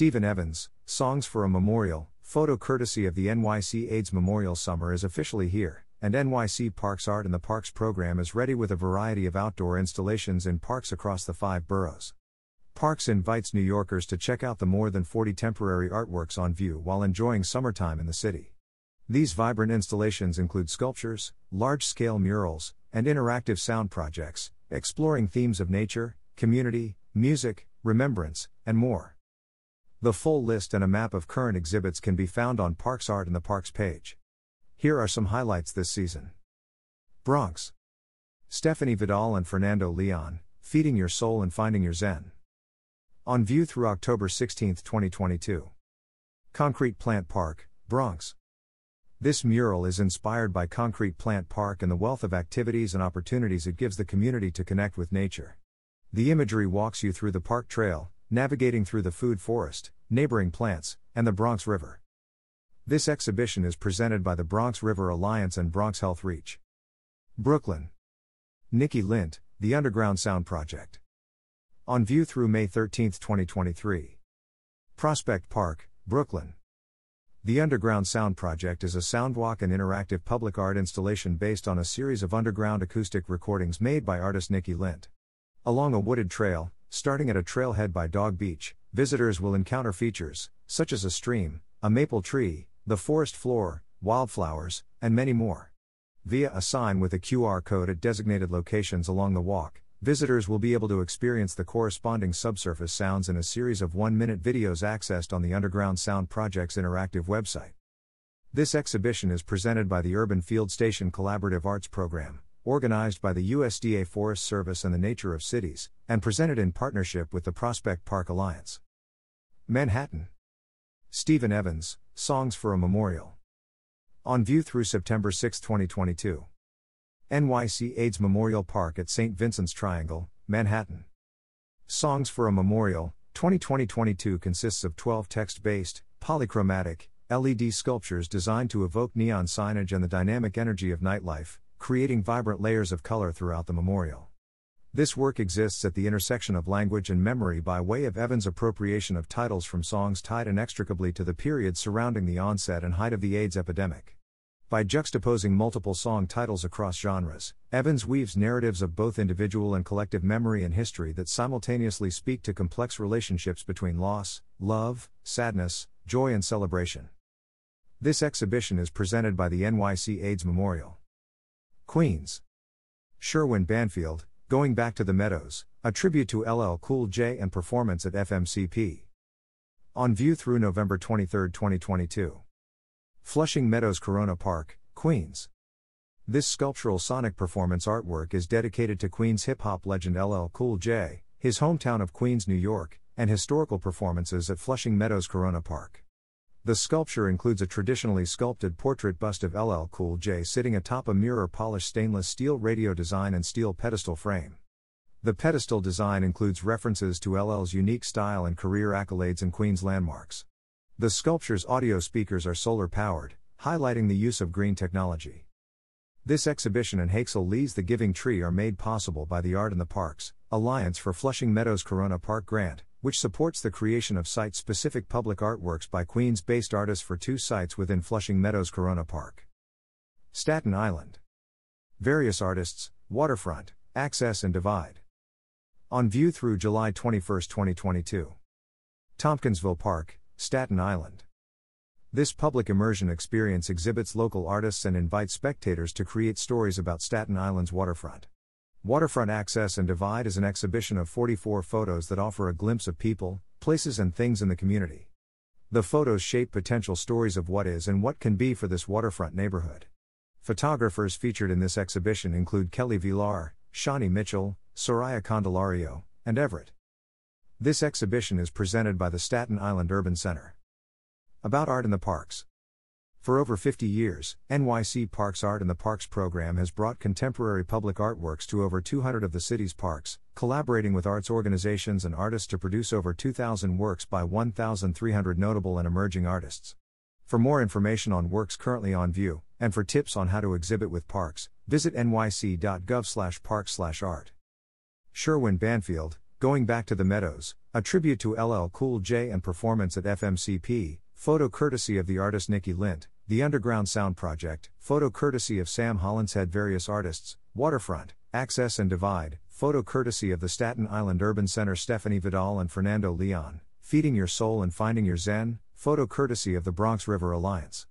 Stephen Evans, Songs for a Memorial, photo courtesy of the NYC AIDS Memorial Summer is officially here, and NYC Parks Art in the Parks program is ready with a variety of outdoor installations in parks across the five boroughs. Parks invites New Yorkers to check out the more than 40 temporary artworks on view while enjoying summertime in the city. These vibrant installations include sculptures, large scale murals, and interactive sound projects, exploring themes of nature, community, music, remembrance, and more. The full list and a map of current exhibits can be found on Parks Art in the Parks page. Here are some highlights this season Bronx. Stephanie Vidal and Fernando Leon, Feeding Your Soul and Finding Your Zen. On view through October 16, 2022. Concrete Plant Park, Bronx. This mural is inspired by Concrete Plant Park and the wealth of activities and opportunities it gives the community to connect with nature. The imagery walks you through the park trail, navigating through the food forest, neighboring plants, and the Bronx River. This exhibition is presented by the Bronx River Alliance and Bronx Health Reach. Brooklyn. Nikki Lint, The Underground Sound Project. On view through May 13, 2023. Prospect Park, Brooklyn. The Underground Sound Project is a soundwalk and interactive public art installation based on a series of underground acoustic recordings made by artist Nikki Lint. Along a wooded trail, Starting at a trailhead by Dog Beach, visitors will encounter features, such as a stream, a maple tree, the forest floor, wildflowers, and many more. Via a sign with a QR code at designated locations along the walk, visitors will be able to experience the corresponding subsurface sounds in a series of one minute videos accessed on the Underground Sound Project's interactive website. This exhibition is presented by the Urban Field Station Collaborative Arts Program organized by the USDA Forest Service and the Nature of Cities, and presented in partnership with the Prospect Park Alliance. Manhattan. Stephen Evans, Songs for a Memorial. On view through September 6, 2022. NYC AIDS Memorial Park at St. Vincent's Triangle, Manhattan. Songs for a Memorial, 2020-22 consists of 12 text-based, polychromatic, LED sculptures designed to evoke neon signage and the dynamic energy of nightlife, creating vibrant layers of color throughout the memorial. This work exists at the intersection of language and memory by way of Evans' appropriation of titles from songs tied inextricably to the period surrounding the onset and height of the AIDS epidemic. By juxtaposing multiple song titles across genres, Evans weaves narratives of both individual and collective memory and history that simultaneously speak to complex relationships between loss, love, sadness, joy, and celebration. This exhibition is presented by the NYC AIDS Memorial. Queens. Sherwin Banfield, Going Back to the Meadows, a tribute to LL Cool J and performance at FMCP. On view through November 23, 2022. Flushing Meadows Corona Park, Queens. This sculptural sonic performance artwork is dedicated to Queens hip hop legend LL Cool J, his hometown of Queens, New York, and historical performances at Flushing Meadows Corona Park. The sculpture includes a traditionally sculpted portrait bust of LL Cool J sitting atop a mirror polished stainless steel radio design and steel pedestal frame. The pedestal design includes references to LL's unique style and career accolades and Queen's landmarks. The sculpture's audio speakers are solar powered, highlighting the use of green technology. This exhibition and Haixel Lee's The Giving Tree are made possible by the Art in the Parks, Alliance for Flushing Meadows Corona Park grant, which supports the creation of site specific public artworks by Queens based artists for two sites within Flushing Meadows Corona Park. Staten Island. Various artists, waterfront, access and divide. On view through July 21, 2022. Tompkinsville Park, Staten Island. This public immersion experience exhibits local artists and invites spectators to create stories about Staten Island's waterfront. Waterfront Access and Divide is an exhibition of 44 photos that offer a glimpse of people, places, and things in the community. The photos shape potential stories of what is and what can be for this waterfront neighborhood. Photographers featured in this exhibition include Kelly Villar, Shawnee Mitchell, Soraya Candelario, and Everett. This exhibition is presented by the Staten Island Urban Center. About art in the parks. For over 50 years, NYC Parks Art and the Parks program has brought contemporary public artworks to over 200 of the city's parks, collaborating with arts organizations and artists to produce over 2,000 works by 1,300 notable and emerging artists. For more information on works currently on view, and for tips on how to exhibit with parks, visit nyc.gov/parks/art. Sherwin Banfield, Going Back to the Meadows, a tribute to LL Cool J and performance at FMCP, photo courtesy of the artist Nikki Lint, The Underground Sound Project, photo courtesy of Sam Hollinshead, various artists, Waterfront, Access and Divide, photo courtesy of the Staten Island Urban Center Stephanie Vidal and Fernando Leon, Feeding Your Soul and Finding Your Zen, photo courtesy of the Bronx River Alliance.